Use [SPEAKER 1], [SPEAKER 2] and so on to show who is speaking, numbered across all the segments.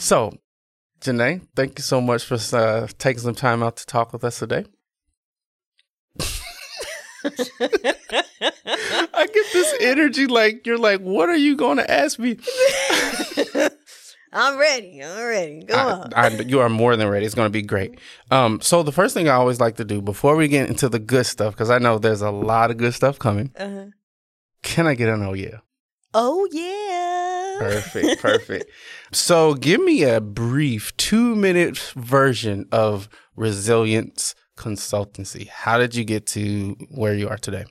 [SPEAKER 1] So, Jene, thank you so much for uh, taking some time out to talk with us today. I get this energy like you're like, what are you going to ask me?
[SPEAKER 2] I'm ready. I'm ready. Go on.
[SPEAKER 1] I, I, you are more than ready. It's going to be great. Um, so the first thing I always like to do before we get into the good stuff, because I know there's a lot of good stuff coming.
[SPEAKER 2] Uh-huh.
[SPEAKER 1] Can I get an oh yeah?
[SPEAKER 2] Oh yeah.
[SPEAKER 1] Perfect, perfect. so give me a brief two minute version of resilience consultancy. How did you get to where you are today?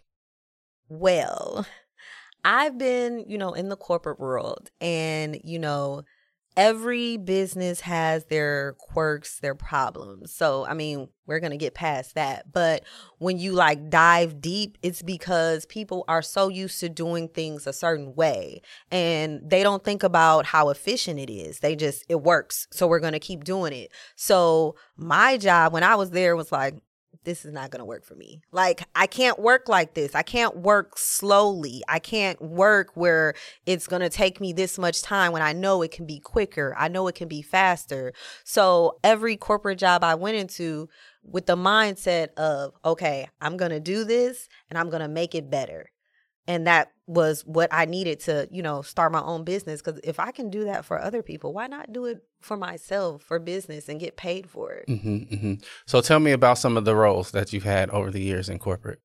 [SPEAKER 2] Well, I've been, you know, in the corporate world and, you know, every business has their quirks, their problems. So, I mean, we're going to get past that. But when you like dive deep, it's because people are so used to doing things a certain way and they don't think about how efficient it is. They just, it works. So, we're going to keep doing it. So, my job when I was there was like, this is not going to work for me. Like, I can't work like this. I can't work slowly. I can't work where it's going to take me this much time when I know it can be quicker. I know it can be faster. So, every corporate job I went into with the mindset of, okay, I'm going to do this and I'm going to make it better. And that was what I needed to, you know, start my own business. Because if I can do that for other people, why not do it for myself, for business, and get paid for it?
[SPEAKER 1] Mm-hmm, mm-hmm. So tell me about some of the roles that you've had over the years in corporate.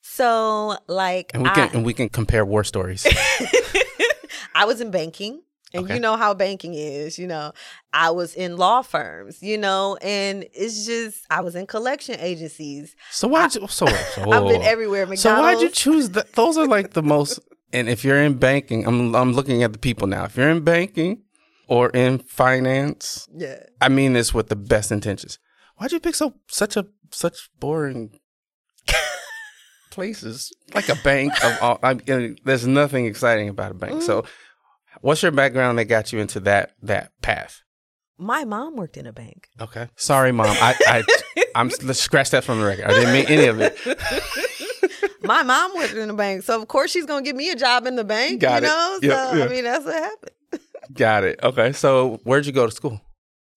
[SPEAKER 2] So, like,
[SPEAKER 1] and we can I, and we can compare war stories.
[SPEAKER 2] I was in banking. And okay. you know how banking is, you know. I was in law firms, you know, and it's just I was in collection agencies.
[SPEAKER 1] So why'd you so, so
[SPEAKER 2] I've been everywhere. McDonald's.
[SPEAKER 1] So why'd you choose that? Those are like the most and if you're in banking, I'm I'm looking at the people now. If you're in banking or in finance,
[SPEAKER 2] yeah.
[SPEAKER 1] I mean this with the best intentions. Why'd you pick so such a such boring places like a bank of all? I mean, there's nothing exciting about a bank. Mm-hmm. So What's your background that got you into that that path?
[SPEAKER 2] My mom worked in a bank.
[SPEAKER 1] Okay. Sorry, mom. I, I I'm let's scratch that from the record. I didn't mean any of it.
[SPEAKER 2] My mom worked in a bank, so of course she's gonna give me a job in the bank.
[SPEAKER 1] Got
[SPEAKER 2] you
[SPEAKER 1] it.
[SPEAKER 2] know,
[SPEAKER 1] yep,
[SPEAKER 2] so
[SPEAKER 1] yep.
[SPEAKER 2] I mean that's what happened.
[SPEAKER 1] Got it. Okay. So where'd you go to school?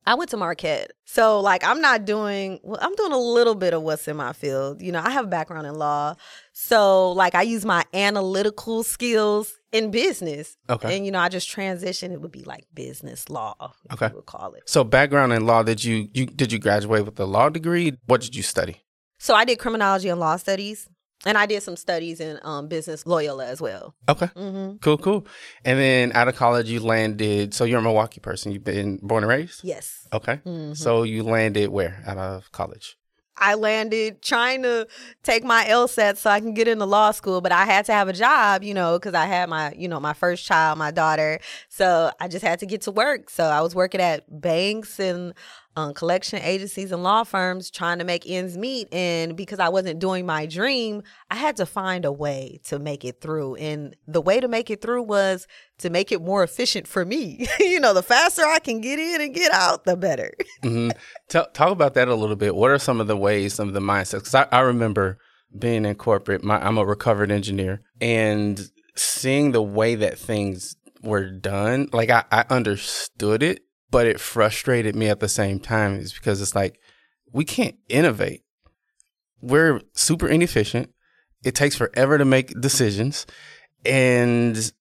[SPEAKER 2] I went to Marquette. So like I'm not doing well, I'm doing a little bit of what's in my field. You know, I have a background in law. So like I use my analytical skills in business.
[SPEAKER 1] Okay.
[SPEAKER 2] And you know, I just transition. It would be like business law.
[SPEAKER 1] Okay.
[SPEAKER 2] would call it.
[SPEAKER 1] So background in law, did you you did you graduate with a law degree? What did you study?
[SPEAKER 2] So I did criminology and law studies. And I did some studies in um, business Loyola as well.
[SPEAKER 1] Okay.
[SPEAKER 2] Mm-hmm.
[SPEAKER 1] Cool, cool. And then out of college, you landed. So you're a Milwaukee person. You've been born and raised?
[SPEAKER 2] Yes.
[SPEAKER 1] Okay.
[SPEAKER 2] Mm-hmm.
[SPEAKER 1] So you landed where out of college?
[SPEAKER 2] I landed trying to take my LSAT so I can get into law school, but I had to have a job, you know, because I had my, you know, my first child, my daughter. So I just had to get to work. So I was working at banks and um, collection agencies and law firms trying to make ends meet. And because I wasn't doing my dream, I had to find a way to make it through. And the way to make it through was to make it more efficient for me. you know, the faster I can get in and get out, the better.
[SPEAKER 1] mm-hmm. Talk, talk about that a little bit. What are some of the ways, some of the mindsets? Because I, I remember being in corporate, my, I'm a recovered engineer, and seeing the way that things were done, like I, I understood it but it frustrated me at the same time is because it's like we can't innovate. We're super inefficient it takes forever to make decisions. And,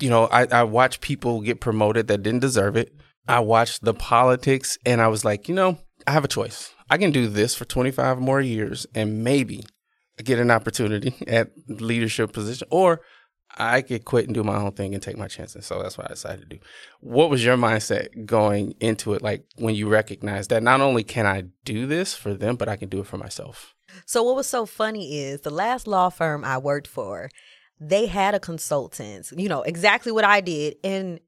[SPEAKER 1] you know, I, I watch people get promoted that didn't deserve it. I watched the politics and I was like, you know, I have a choice. I can do this for 25 more years and maybe get an opportunity at leadership position or I could quit and do my own thing and take my chances. So that's what I decided to do. What was your mindset going into it? Like when you recognize that not only can I do this for them, but I can do it for myself.
[SPEAKER 2] So what was so funny is the last law firm I worked for, they had a consultant, you know, exactly what I did. And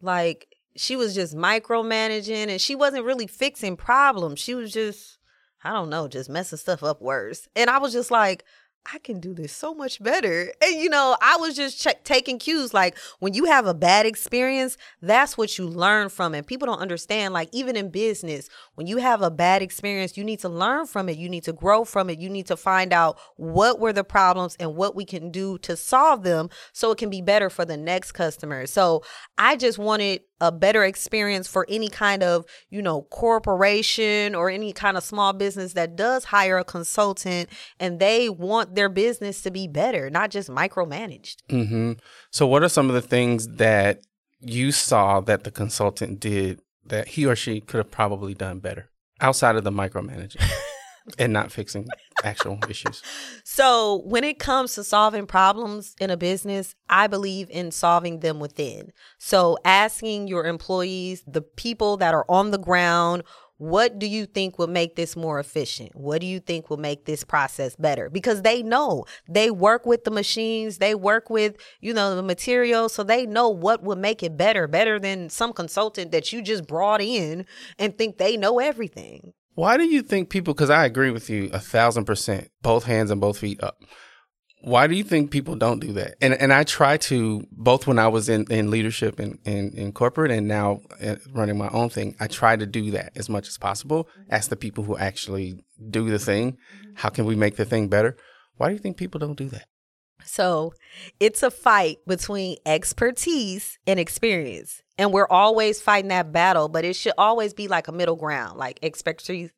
[SPEAKER 2] like she was just micromanaging and she wasn't really fixing problems. She was just, I don't know, just messing stuff up worse. And I was just like, I can do this so much better. And, you know, I was just ch- taking cues. Like when you have a bad experience, that's what you learn from it. People don't understand. Like even in business, when you have a bad experience, you need to learn from it. You need to grow from it. You need to find out what were the problems and what we can do to solve them so it can be better for the next customer. So I just wanted a better experience for any kind of, you know, corporation or any kind of small business that does hire a consultant and they want their business to be better, not just micromanaged.
[SPEAKER 1] Mm-hmm. So, what are some of the things that you saw that the consultant did that he or she could have probably done better outside of the micromanaging? and not fixing actual issues.
[SPEAKER 2] So, when it comes to solving problems in a business, I believe in solving them within. So, asking your employees, the people that are on the ground, what do you think will make this more efficient? What do you think will make this process better? Because they know they work with the machines, they work with, you know, the materials, so they know what will make it better, better than some consultant that you just brought in and think they know everything.
[SPEAKER 1] Why do you think people, because I agree with you a thousand percent, both hands and both feet up. Why do you think people don't do that? And and I try to both when I was in, in leadership and in, in, corporate and now uh, running my own thing. I try to do that as much as possible. Ask the people who actually do the thing, how can we make the thing better? Why do you think people don't do that?
[SPEAKER 2] So it's a fight between expertise and experience. And we're always fighting that battle, but it should always be like a middle ground, like expertise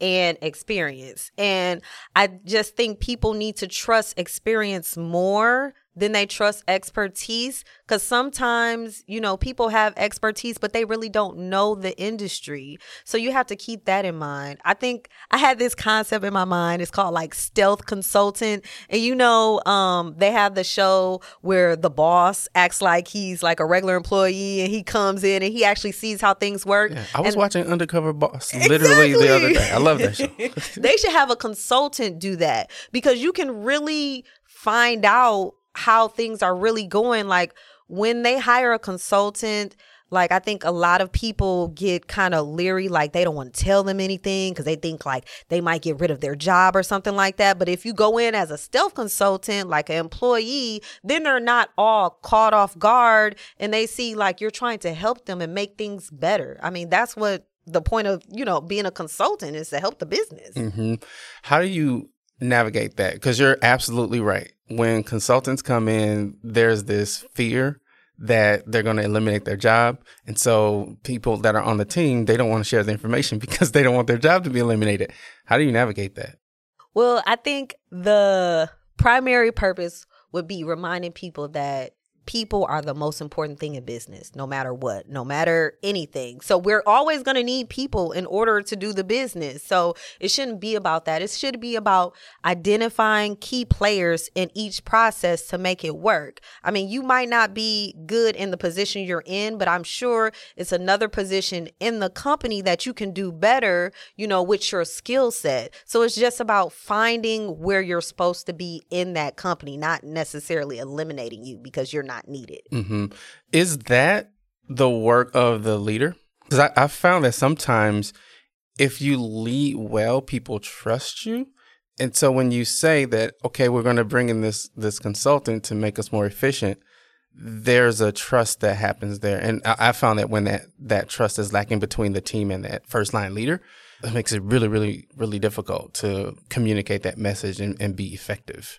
[SPEAKER 2] and experience. And I just think people need to trust experience more than they trust expertise because sometimes you know people have expertise but they really don't know the industry. So you have to keep that in mind. I think i had this concept in my mind. It's called like stealth consultant. And you know um they have the show where the boss acts like he's like a regular employee and he comes in and he actually sees how things work.
[SPEAKER 1] Yeah, i was
[SPEAKER 2] and,
[SPEAKER 1] watching undercover boss literally exactly. the other day. I love that show.
[SPEAKER 2] They should have a consultant do that because you can really find out how things are really going. Like when they hire a consultant, like I think a lot of people get kind of leery, like they don't want to tell them anything because they think like they might get rid of their job or something like that. But if you go in as a stealth consultant, like an employee, then they're not all caught off guard and they see like you're trying to help them and make things better. I mean, that's what the point of you know being a consultant is to help the business.
[SPEAKER 1] Mm-hmm. How do you navigate that? Because you're absolutely right when consultants come in, there's this fear that they're going to eliminate their job. And so people that are on the team, they don't want to share the information because they don't want their job to be eliminated. How do you navigate that?
[SPEAKER 2] Well, I think the primary purpose would be reminding people that people are the most important thing in business, no matter what, no matter anything. So we're always going to need people in order to do the business. So it shouldn't be about that. It should be about identifying key players in each process to make it work. I mean, you might not be good in the position you're in, but I'm sure it's another position in the company that you can do better, you know, with your skill set. So it's just about finding where you're supposed to be in that company, not necessarily eliminating you because you're not not needed.
[SPEAKER 1] Mm-hmm. Is that the work of the leader? Because I, I found that sometimes if you lead well, people trust you. And so when you say that, okay, we're going to bring in this this consultant to make us more efficient, there's a trust that happens there. And I, I found that when that that trust is lacking between the team and that first line leader, it makes it really, really, really difficult to communicate that message and, and be effective.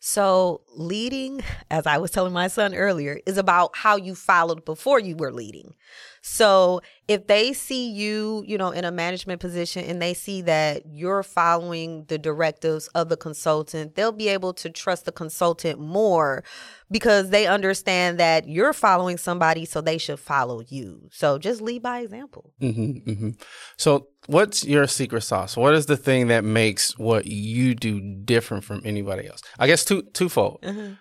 [SPEAKER 2] So, leading, as I was telling my son earlier, is about how you followed before you were leading. So, if they see you, you know, in a management position and they see that you're following the directives of the consultant, they'll be able to trust the consultant more because they understand that you're following somebody, so they should follow you. So, just lead by example.
[SPEAKER 1] Mm-hmm, mm-hmm. So, what's your secret sauce? What is the thing that makes what you do different from anybody else? I guess two twofold.
[SPEAKER 2] Mm-hmm.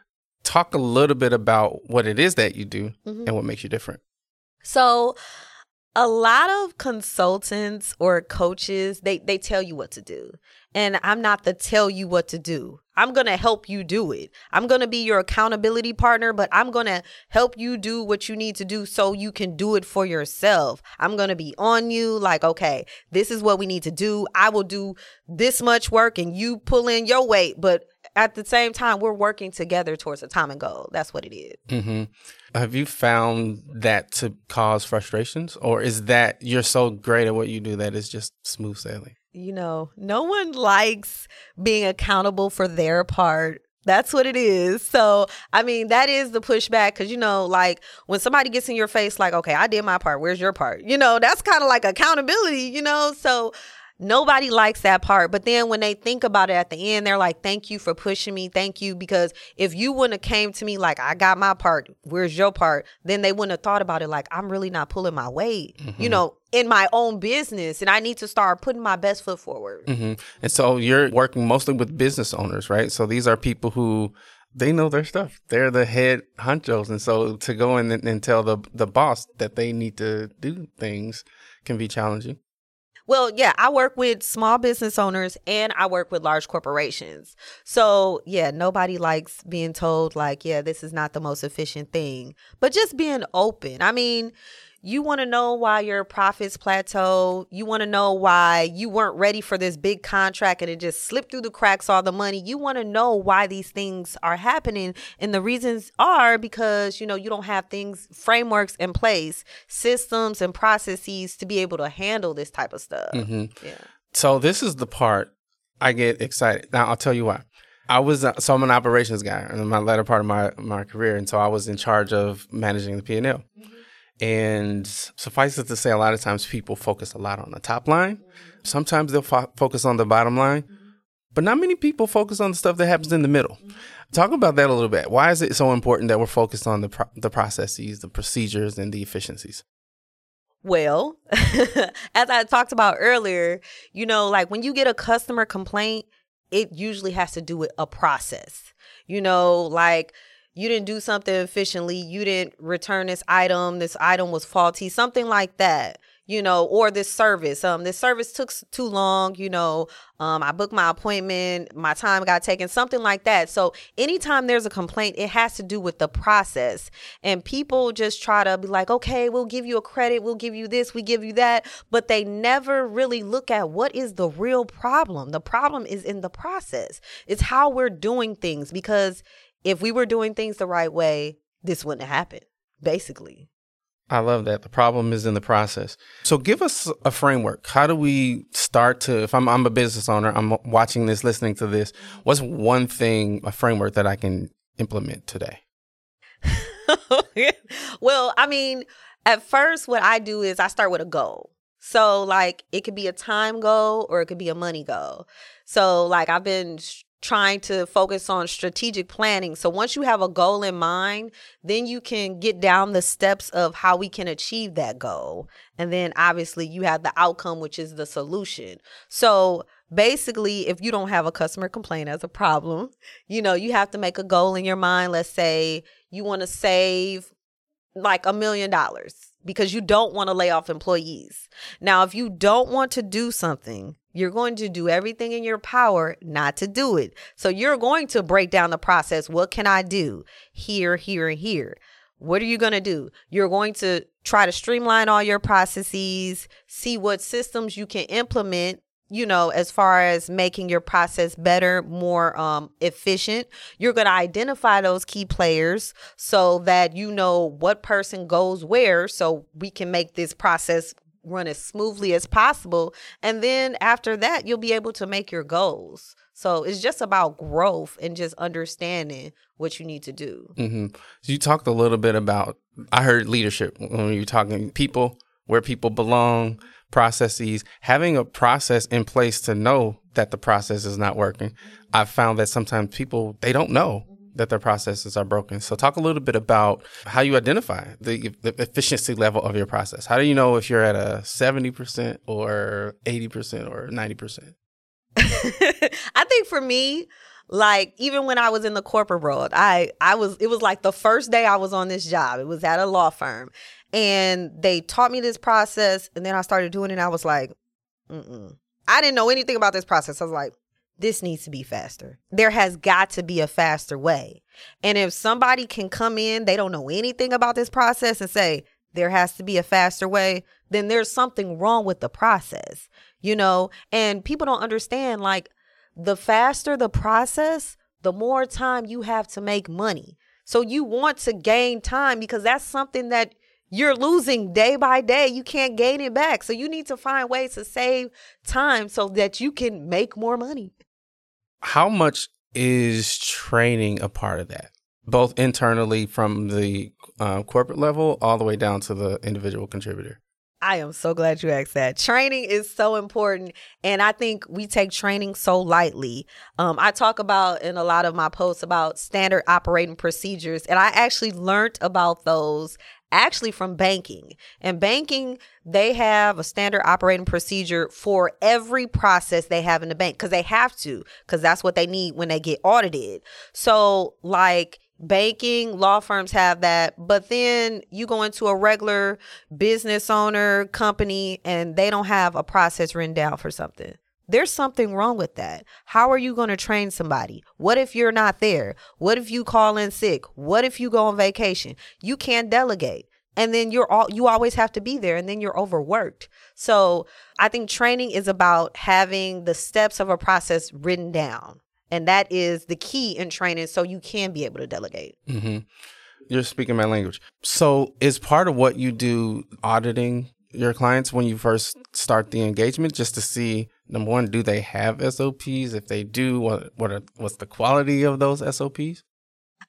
[SPEAKER 1] Talk a little bit about what it is that you do and what makes you different.
[SPEAKER 2] So a lot of consultants or coaches, they they tell you what to do. And I'm not the tell you what to do. I'm going to help you do it. I'm going to be your accountability partner, but I'm going to help you do what you need to do so you can do it for yourself. I'm going to be on you like, okay, this is what we need to do. I will do this much work and you pull in your weight, but at the same time, we're working together towards a common goal. That's what it is.
[SPEAKER 1] Mm-hmm. Have you found that to cause frustrations, or is that you're so great at what you do that it's just smooth sailing?
[SPEAKER 2] You know, no one likes being accountable for their part. That's what it is. So, I mean, that is the pushback because, you know, like when somebody gets in your face, like, okay, I did my part. Where's your part? You know, that's kind of like accountability, you know? So, Nobody likes that part. But then when they think about it at the end, they're like, thank you for pushing me. Thank you. Because if you wouldn't have came to me like, I got my part, where's your part? Then they wouldn't have thought about it like, I'm really not pulling my weight, mm-hmm. you know, in my own business. And I need to start putting my best foot forward.
[SPEAKER 1] Mm-hmm. And so you're working mostly with business owners, right? So these are people who they know their stuff. They're the head honchos. And so to go in and, and tell the, the boss that they need to do things can be challenging.
[SPEAKER 2] Well, yeah, I work with small business owners and I work with large corporations. So, yeah, nobody likes being told, like, yeah, this is not the most efficient thing, but just being open. I mean, you want to know why your profits plateau. You want to know why you weren't ready for this big contract and it just slipped through the cracks all the money. You want to know why these things are happening. And the reasons are because, you know, you don't have things, frameworks in place, systems and processes to be able to handle this type of stuff.
[SPEAKER 1] Mm-hmm. Yeah. So this is the part I get excited. Now, I'll tell you why. I was uh, so I'm an operations guy in my latter part of my my career, and so I was in charge of managing the P and L. And suffice it to say, a lot of times people focus a lot on the top line. Sometimes they'll fo- focus on the bottom line, but not many people focus on the stuff that happens in the middle. Talk about that a little bit. Why is it so important that we're focused on the pro- the processes, the procedures, and the efficiencies?
[SPEAKER 2] Well, as I talked about earlier, you know, like when you get a customer complaint, it usually has to do with a process. You know, like you didn't do something efficiently, you didn't return this item, this item was faulty, something like that you know, or this service. Um, this service took too long, you know. Um, I booked my appointment, my time got taken, something like that. So anytime there's a complaint, it has to do with the process. And people just try to be like, okay, we'll give you a credit, we'll give you this, we give you that, but they never really look at what is the real problem. The problem is in the process. It's how we're doing things because if we were doing things the right way, this wouldn't happen, basically.
[SPEAKER 1] I love that. The problem is in the process. So give us a framework. How do we start to, if I'm, I'm a business owner, I'm watching this, listening to this, what's one thing, a framework that I can implement today?
[SPEAKER 2] well, I mean, at first, what I do is I start with a goal. So, like, it could be a time goal or it could be a money goal. So, like, I've been trying to focus on strategic planning. So once you have a goal in mind, then you can get down the steps of how we can achieve that goal. And then obviously you have the outcome, which is the solution. So basically, if you don't have a customer complaint as a problem, you know, you have to make a goal in your mind. Let's say you want to save like a million dollars because you don't want to lay off employees. Now, if you don't want to do something, you're going to do everything in your power not to do it. So you're going to break down the process. What can I do here, here, and here? What are you going to do? You're going to try to streamline all your processes, see what systems you can implement you know, as far as making your process better, more um, efficient, you're going to identify those key players so that you know what person goes where so we can make this process run as smoothly as possible. And then after that, you'll be able to make your goals. So it's just about growth and just understanding what you need to do.
[SPEAKER 1] hmm So you talked a little bit about. I heard leadership when you were talking people, where people belong, processes, having a process in place to know that the process is not working. I've found that sometimes people they don't know that their processes are broken. So talk a little bit about how you identify the, the efficiency level of your process. How do you know if you're at a 70% or 80% or 90%?
[SPEAKER 2] I think for me, like even when I was in the corporate world, I I was it was like the first day I was on this job. It was at a law firm, and they taught me this process, and then I started doing it. and I was like, Mm-mm. I didn't know anything about this process. I was like, this needs to be faster. There has got to be a faster way. And if somebody can come in, they don't know anything about this process, and say there has to be a faster way, then there's something wrong with the process, you know? And people don't understand like the faster the process, the more time you have to make money. So you want to gain time because that's something that you're losing day by day. You can't gain it back. So you need to find ways to save time so that you can make more money.
[SPEAKER 1] How much is training a part of that? Both internally from the uh, corporate level all the way down to the individual contributor.
[SPEAKER 2] I am so glad you asked that. Training is so important. And I think we take training so lightly. Um, I talk about in a lot of my posts about standard operating procedures. And I actually learned about those actually from banking. And banking, they have a standard operating procedure for every process they have in the bank because they have to, because that's what they need when they get audited. So, like, banking law firms have that but then you go into a regular business owner company and they don't have a process written down for something. There's something wrong with that. How are you going to train somebody? What if you're not there? What if you call in sick? What if you go on vacation? You can't delegate. And then you're all you always have to be there and then you're overworked. So i think training is about having the steps of a process written down and that is the key in training so you can be able to delegate.
[SPEAKER 1] Mm-hmm. You're speaking my language. So, is part of what you do auditing your clients when you first start the engagement just to see number one, do they have SOPs? If they do, what what are, what's the quality of those SOPs?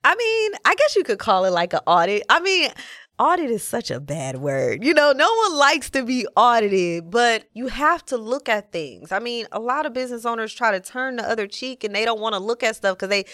[SPEAKER 2] I mean, I guess you could call it like an audit. I mean, audit is such a bad word. You know, no one likes to be audited, but you have to look at things. I mean, a lot of business owners try to turn the other cheek and they don't want to look at stuff because they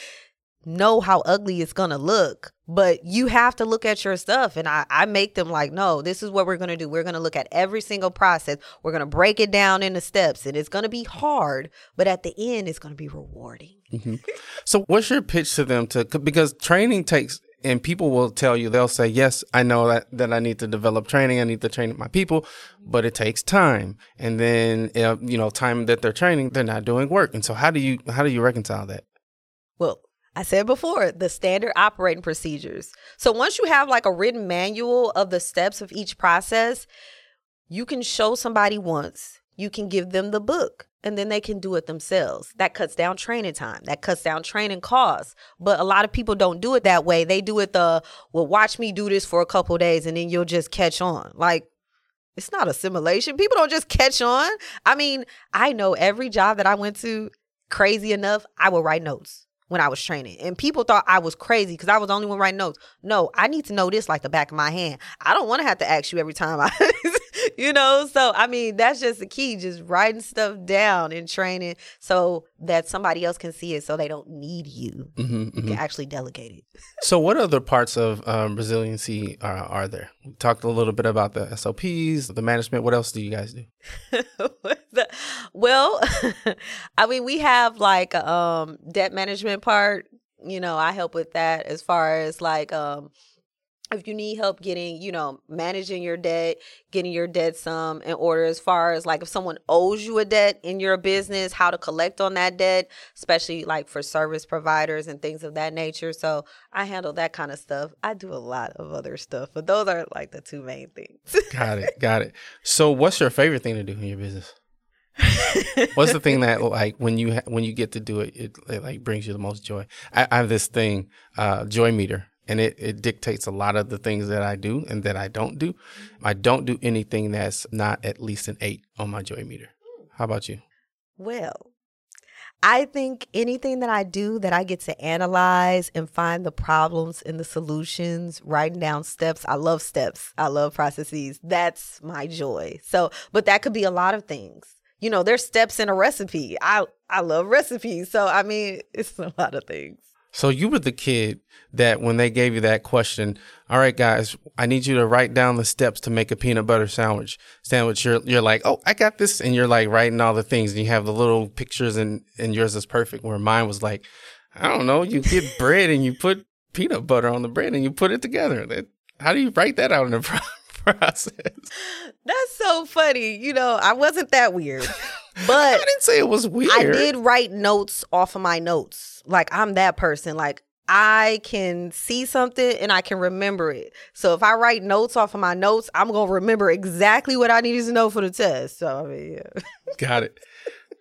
[SPEAKER 2] know how ugly it's going to look. But you have to look at your stuff. And I, I make them like, no, this is what we're going to do. We're going to look at every single process. We're going to break it down into steps. And it's going to be hard, but at the end, it's going to be rewarding.
[SPEAKER 1] Mm-hmm. So, what's your pitch to them to because training takes and people will tell you they'll say yes i know that, that i need to develop training i need to train my people but it takes time. And then you know time that they're training they're not doing work. And so how do you how do you reconcile that?
[SPEAKER 2] Well I said before, the standard operating procedures. So once you have like a written manual of the steps of each process, you can show somebody once, you can give them the book and then they can do it themselves. That cuts down training time. That cuts down training costs. But a lot of people don't do it that way. They do it the, well, watch me do this for a couple days and then you'll just catch on. Like, it's not a simulation. People don't just catch on. I mean, I know every job that I went to, crazy enough, I would write notes when I was training. And people thought I was crazy because I was the only one writing notes. No, I need to know this like the back of my hand. I don't want to have to ask you every time I you know so i mean that's just the key just writing stuff down and training so that somebody else can see it so they don't need you. Mm-hmm, you mm-hmm. can actually delegate it.
[SPEAKER 1] So what other parts of um, resiliency are, are there? We talked a little bit about the sops the management. What else do you guys do?
[SPEAKER 2] Well i mean we have like um debt management part. You know i help with that as far as like um if you need help getting, you know, managing your debt, getting your debt sum in order as far as like if someone owes you a debt in your business, how to collect on that debt, especially like for service providers and things of that nature. So I handle that kind of stuff. I do a lot of other stuff, but those are like the two main things.
[SPEAKER 1] got it. Got it. So what's your favorite thing to do in your business? What's the thing that like when you ha- when you get to do it, it, it like brings you the most joy? I, I have this thing, uh, joy meter and it, it dictates a lot of the things that I do and that I don't do. I don't do anything that's not at least an eight on my joy meter. How about you?
[SPEAKER 2] Well, I think anything that I do that I get to analyze and find the problems and the solutions, writing down steps. I love steps. I love processes. That's my joy. So, but that could be a lot of things. You know, there's steps in a recipe. I I love recipes. So, I mean, it's a lot of things.
[SPEAKER 1] So you were the kid that when they gave you that question, all right, guys, I need you to write down the steps to make a peanut butter sandwich. Sandwich, you're you're like, oh, I got this, and you're like writing all the things, and you have the little pictures, and and yours is perfect. Where mine was like, I don't know, you get bread and you put peanut butter on the bread and you put it together. That, how do you write that out in the process?
[SPEAKER 2] That's so funny. You know, I wasn't that weird.
[SPEAKER 1] I didn't say it was weird.
[SPEAKER 2] I did write notes off of my notes. Like I'm that person. Like I can see something and I can remember it. So if I write notes off of my notes, I'm gonna remember exactly what I needed to know for the test. So I mean, yeah.
[SPEAKER 1] Got it.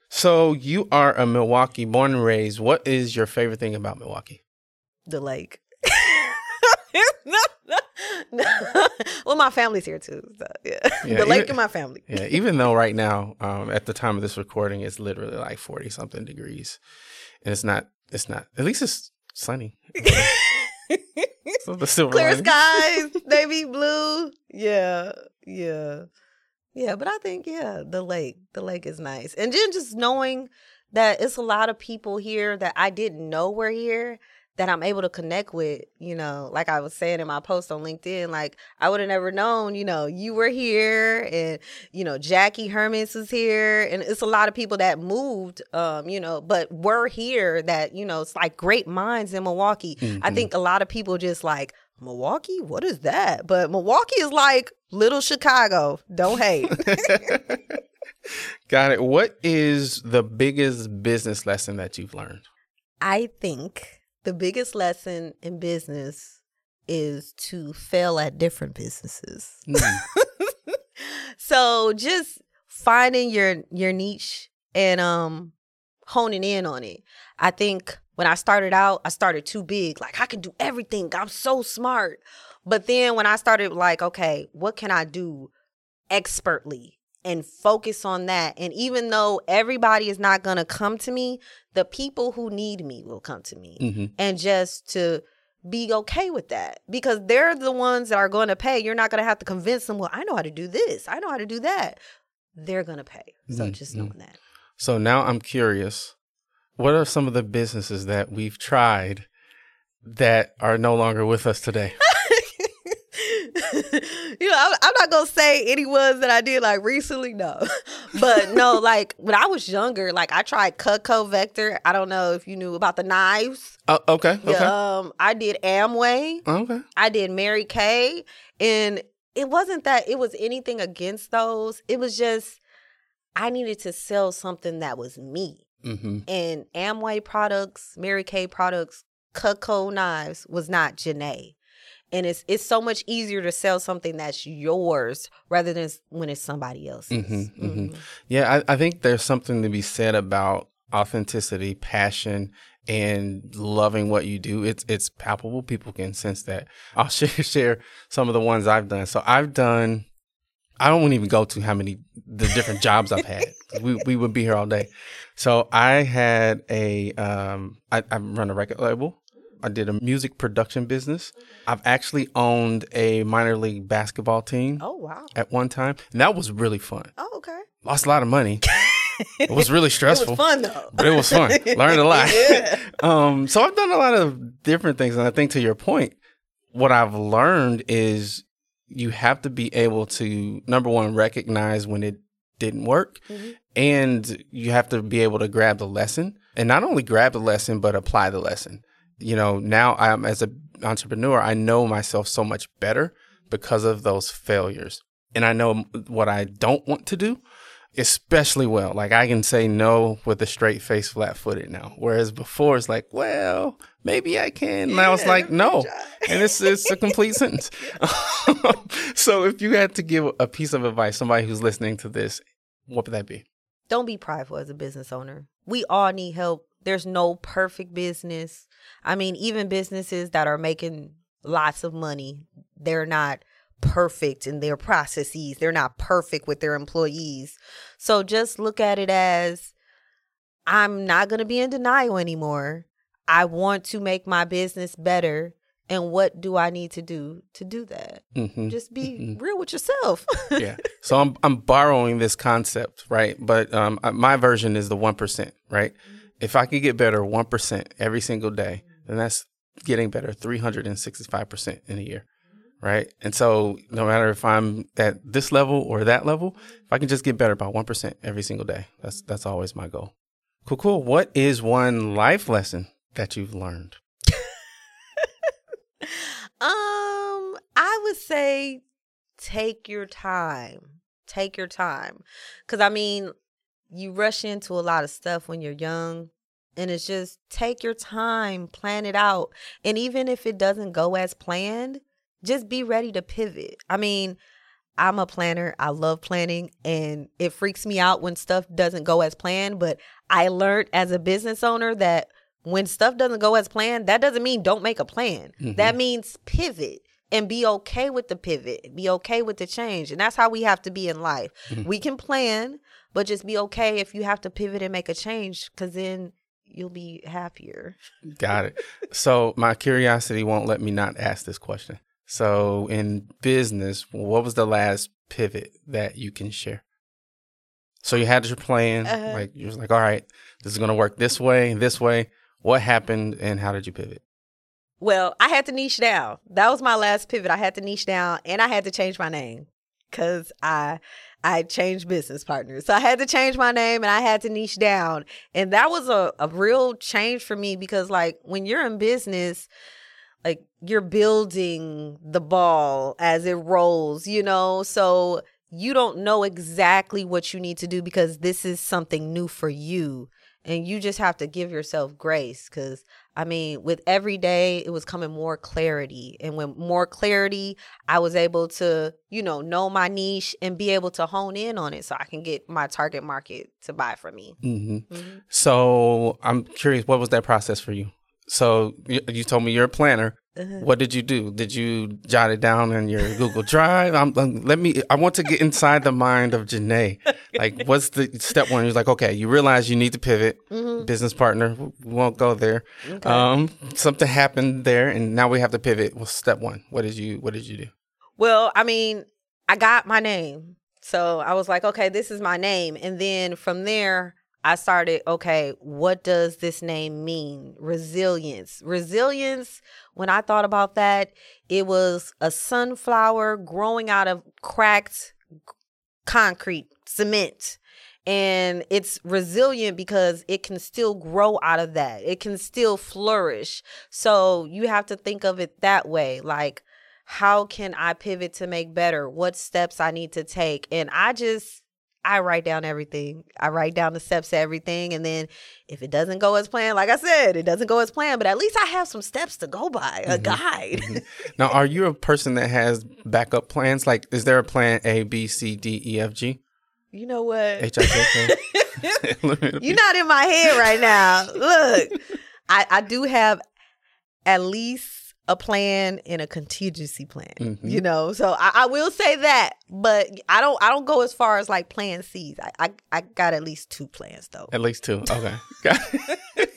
[SPEAKER 1] So you are a Milwaukee born and raised. What is your favorite thing about Milwaukee?
[SPEAKER 2] the lake. well, my family's here too. So yeah,
[SPEAKER 1] Yeah,
[SPEAKER 2] the lake
[SPEAKER 1] even-
[SPEAKER 2] and my family.
[SPEAKER 1] Yeah, even though right now, um, at the time of this recording, it's literally like forty something degrees, and it's not. It's not. At least it's sunny. So the silver
[SPEAKER 2] Clear
[SPEAKER 1] lining.
[SPEAKER 2] skies, navy blue. Yeah, yeah, yeah. But I think yeah, the lake, the lake is nice, and then just knowing that it's a lot of people here that I didn't know were here that I'm able to connect with. You know, like I was saying in my post on LinkedIn, like I would have never known. You know, you were here, and you know Jackie Hermans was here, and it's a lot of people that moved. Um, you know, but were here that you know it's like great minds in Milwaukee. I
[SPEAKER 1] Mhm.
[SPEAKER 2] think a lot of people just like Milwaukee. What is that? But Milwaukee is like little Chicago. Don't hate.
[SPEAKER 1] Got it. What is the biggest business lesson that you've learned?
[SPEAKER 2] I think the biggest lesson in business is to fail at different businesses.
[SPEAKER 1] Mm.
[SPEAKER 2] so just finding your your niche and um honing in on it. I think when I started out, I started too big. Like I can do everything. I'm so smart. But then when I started like, okay, what can I do expertly? And focus on that. And even though everybody is not going to come to me, the people who need me will come to me
[SPEAKER 1] hmm
[SPEAKER 2] and just to be okay with that because they're the ones that are going to pay. You're not going to have to convince them, well, I know how to do this, I know how to do that. They're going to pay. So
[SPEAKER 1] Mhm,
[SPEAKER 2] just knowing that.
[SPEAKER 1] So now I'm curious. What are some of the businesses that we've tried that are no longer with us today?
[SPEAKER 2] you know, I'm, I'm not going to say any ones that I did like recently, no. but no, like when I was younger, like I tried Cutco Vector. I don't know if you knew about the knives.
[SPEAKER 1] Oh, okay. Okay.
[SPEAKER 2] Yeah, um, I did Amway.
[SPEAKER 1] Okay.
[SPEAKER 2] I did Mary Kay, and it wasn't that it was anything against those. It was just I needed to sell something that was me.
[SPEAKER 1] Mm-hmm.
[SPEAKER 2] And Amway products, Mary Kay products, Cutco knives was not Jene. And it's it's so much easier to sell something that's yours rather than when it's somebody else's.
[SPEAKER 1] Mhm, mhm.
[SPEAKER 2] Mhm.
[SPEAKER 1] Yeah, I, I think there's something to be said about authenticity, passion, and loving what you do. It's it's palpable. People can sense that. I'll share share some of the ones I've done. So I've done. I don't want to even go to how many the different jobs I've had. We we would be here all day. So I had a um I, I run a record label. I did a music production business. I've actually owned a minor league basketball team
[SPEAKER 2] Oh wow.
[SPEAKER 1] at one time, and that was really fun
[SPEAKER 2] Oh okay.
[SPEAKER 1] lost a lot of money. It was really stressful,
[SPEAKER 2] It was fun though.
[SPEAKER 1] but it was fun. Learned a lot.
[SPEAKER 2] Yeah.
[SPEAKER 1] um, so I've done a lot of different things, and I think to your point, what I've learned is you have to be able to number one recognize when it didn't work,
[SPEAKER 2] Mhm.
[SPEAKER 1] and you have to be able to grab the lesson, and not only grab the lesson but apply the lesson. You know, now I'm as an entrepreneur, I know myself so much better because of those failures, and I know what I don't want to do especially well. Like I can say no with a straight face, flat footed now. Whereas before it's like, well, maybe I can. Now it's
[SPEAKER 2] Yeah,
[SPEAKER 1] like, no. And it's it's a complete sentence. so if you had to give a piece of advice, somebody who's listening to this, what would that be?
[SPEAKER 2] don't be prideful as a business owner. We all need help. There's no perfect business. I mean, even businesses that are making lots of money. They're not perfect in their processes. They're not perfect with their employees. So just look at it as I'm not going to be in denial anymore. I want to make my business better. And what do I need to do to do that?
[SPEAKER 1] Mhm.
[SPEAKER 2] Just be
[SPEAKER 1] Mhm.
[SPEAKER 2] real with yourself.
[SPEAKER 1] yeah. So I'm I'm borrowing this concept, right? But um, uh, my version is the one percent, right? If I could get better one percent every single day, then that's getting better three hundred and sixty five percent in a year, right? And so no matter if I'm at this level or that level, if I can just get better by one percent every single day, that's that's always my goal. Cool, cool. What is one life lesson that you've learned?
[SPEAKER 2] Um, I would say take your time. Take your time. Cuz I mean, you rush into a lot of stuff when you're young and it's just take your time, plan it out. And even if it doesn't go as planned, just be ready to pivot. I mean, I'm a planner. I love planning and it freaks me out when stuff doesn't go as planned, but I learned as a business owner that when stuff doesn't go as planned, that doesn't mean don't make a plan. Mm-hmm. That means pivot and be okay with the pivot, be okay with the change. And that's how we have to be in life. Mm-hmm. We can plan, but just be okay if you have to pivot and make a change because then you'll be happier.
[SPEAKER 1] Got it. So my curiosity won't let me not ask this question. So in business, what was the last pivot that you can share? So you had your plan,
[SPEAKER 2] Uh-huh.
[SPEAKER 1] like you was like, all right, this is gonna work this way, this way. What happened and how did you pivot?
[SPEAKER 2] Well, I had to niche down. That was my last pivot. I had to niche down and I had to change my name because I I changed business partners. So I had to change my name and I had to niche down. And that was a, a real change for me because like when you're in business, like you're building the ball as it rolls, you know? So you don't know exactly what you need to do because this is something new for you. And you just have to give yourself grace because I mean, with every day, it was coming more clarity. And when more clarity, I was able to, you know, know my niche and be able to hone in on it so I can get my target market to buy from me.
[SPEAKER 1] hmm
[SPEAKER 2] Mhm.
[SPEAKER 1] So I'm curious, what was that process for you? So you, you told me you're a planner.
[SPEAKER 2] Uh-huh.
[SPEAKER 1] What did you do? Did you jot it down in your Google Drive? I'm, um, let me. I want to get inside the mind of Jene. Like, what's the step one? He's like, okay, you realize you need to pivot.
[SPEAKER 2] Mhm.
[SPEAKER 1] Business partner, we won't go there.
[SPEAKER 2] Okay.
[SPEAKER 1] Um, something happened there, and now we have to pivot. Well, step one. What did you What did you do?
[SPEAKER 2] Well, I mean, I got my name. So I was like, okay, this is my name. And then from there, I started, okay, what does this name mean? Resilience. Resilience, when I thought about that, it was a sunflower growing out of cracked concrete, cement. And it's resilient because it can still grow out of that. It can still flourish. So you have to think of it that way. Like, how can I pivot to make better? What steps I need to take? And I just I write down everything. I write down the steps to everything. And then if it doesn't go as planned, like I said, it doesn't go as planned, but at least I have some steps to go by, a mm-hmm. guide. Mm-hmm.
[SPEAKER 1] Now, are you a person that has backup plans? Like, is there a plan A, B, C, D, E, F, G,
[SPEAKER 2] you know what?
[SPEAKER 1] H, I, J, K?
[SPEAKER 2] You're not in my head right now. Look, I, I do have at least a plan and a contingency plan.
[SPEAKER 1] Mhm.
[SPEAKER 2] You know, so I, I will say that, but I don't I don't go as far as like plan C's. I, I I got at least two plans though.
[SPEAKER 1] At least two. Okay. Got it.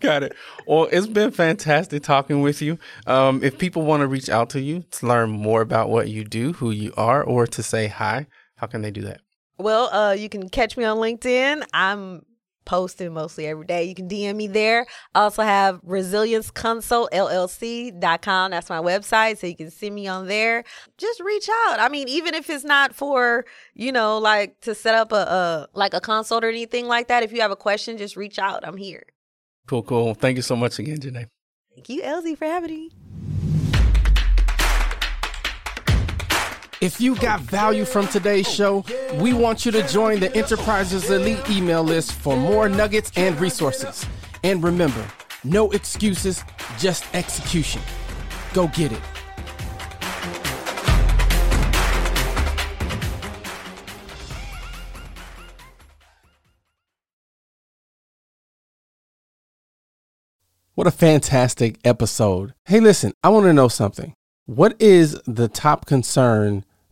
[SPEAKER 1] Got it. Well, it's been fantastic talking with you. Um, if people want to reach out to you to learn more about what you do, who you are, or to say hi, how can they do that?
[SPEAKER 2] Well, uh, you can catch me on LinkedIn. I'm posting mostly every day. You can DM me there. I also have resilienceconsultllc.com. That's my website. So you can see me on there. Just reach out. I mean, even if it's not for, you know, like to set up a, a like a consult or anything like that, if you have a question, just reach out. I'm here.
[SPEAKER 1] Cool, cool. Thank you so much again, Jene.
[SPEAKER 2] Thank you, Elzie, for having me.
[SPEAKER 3] If you got value from today's show, we want you to join the Enterprises Elite email list for more nuggets and resources. And remember, no excuses, just execution. Go get it. What a fantastic episode. Hey, listen, I want to know something. What is the top concern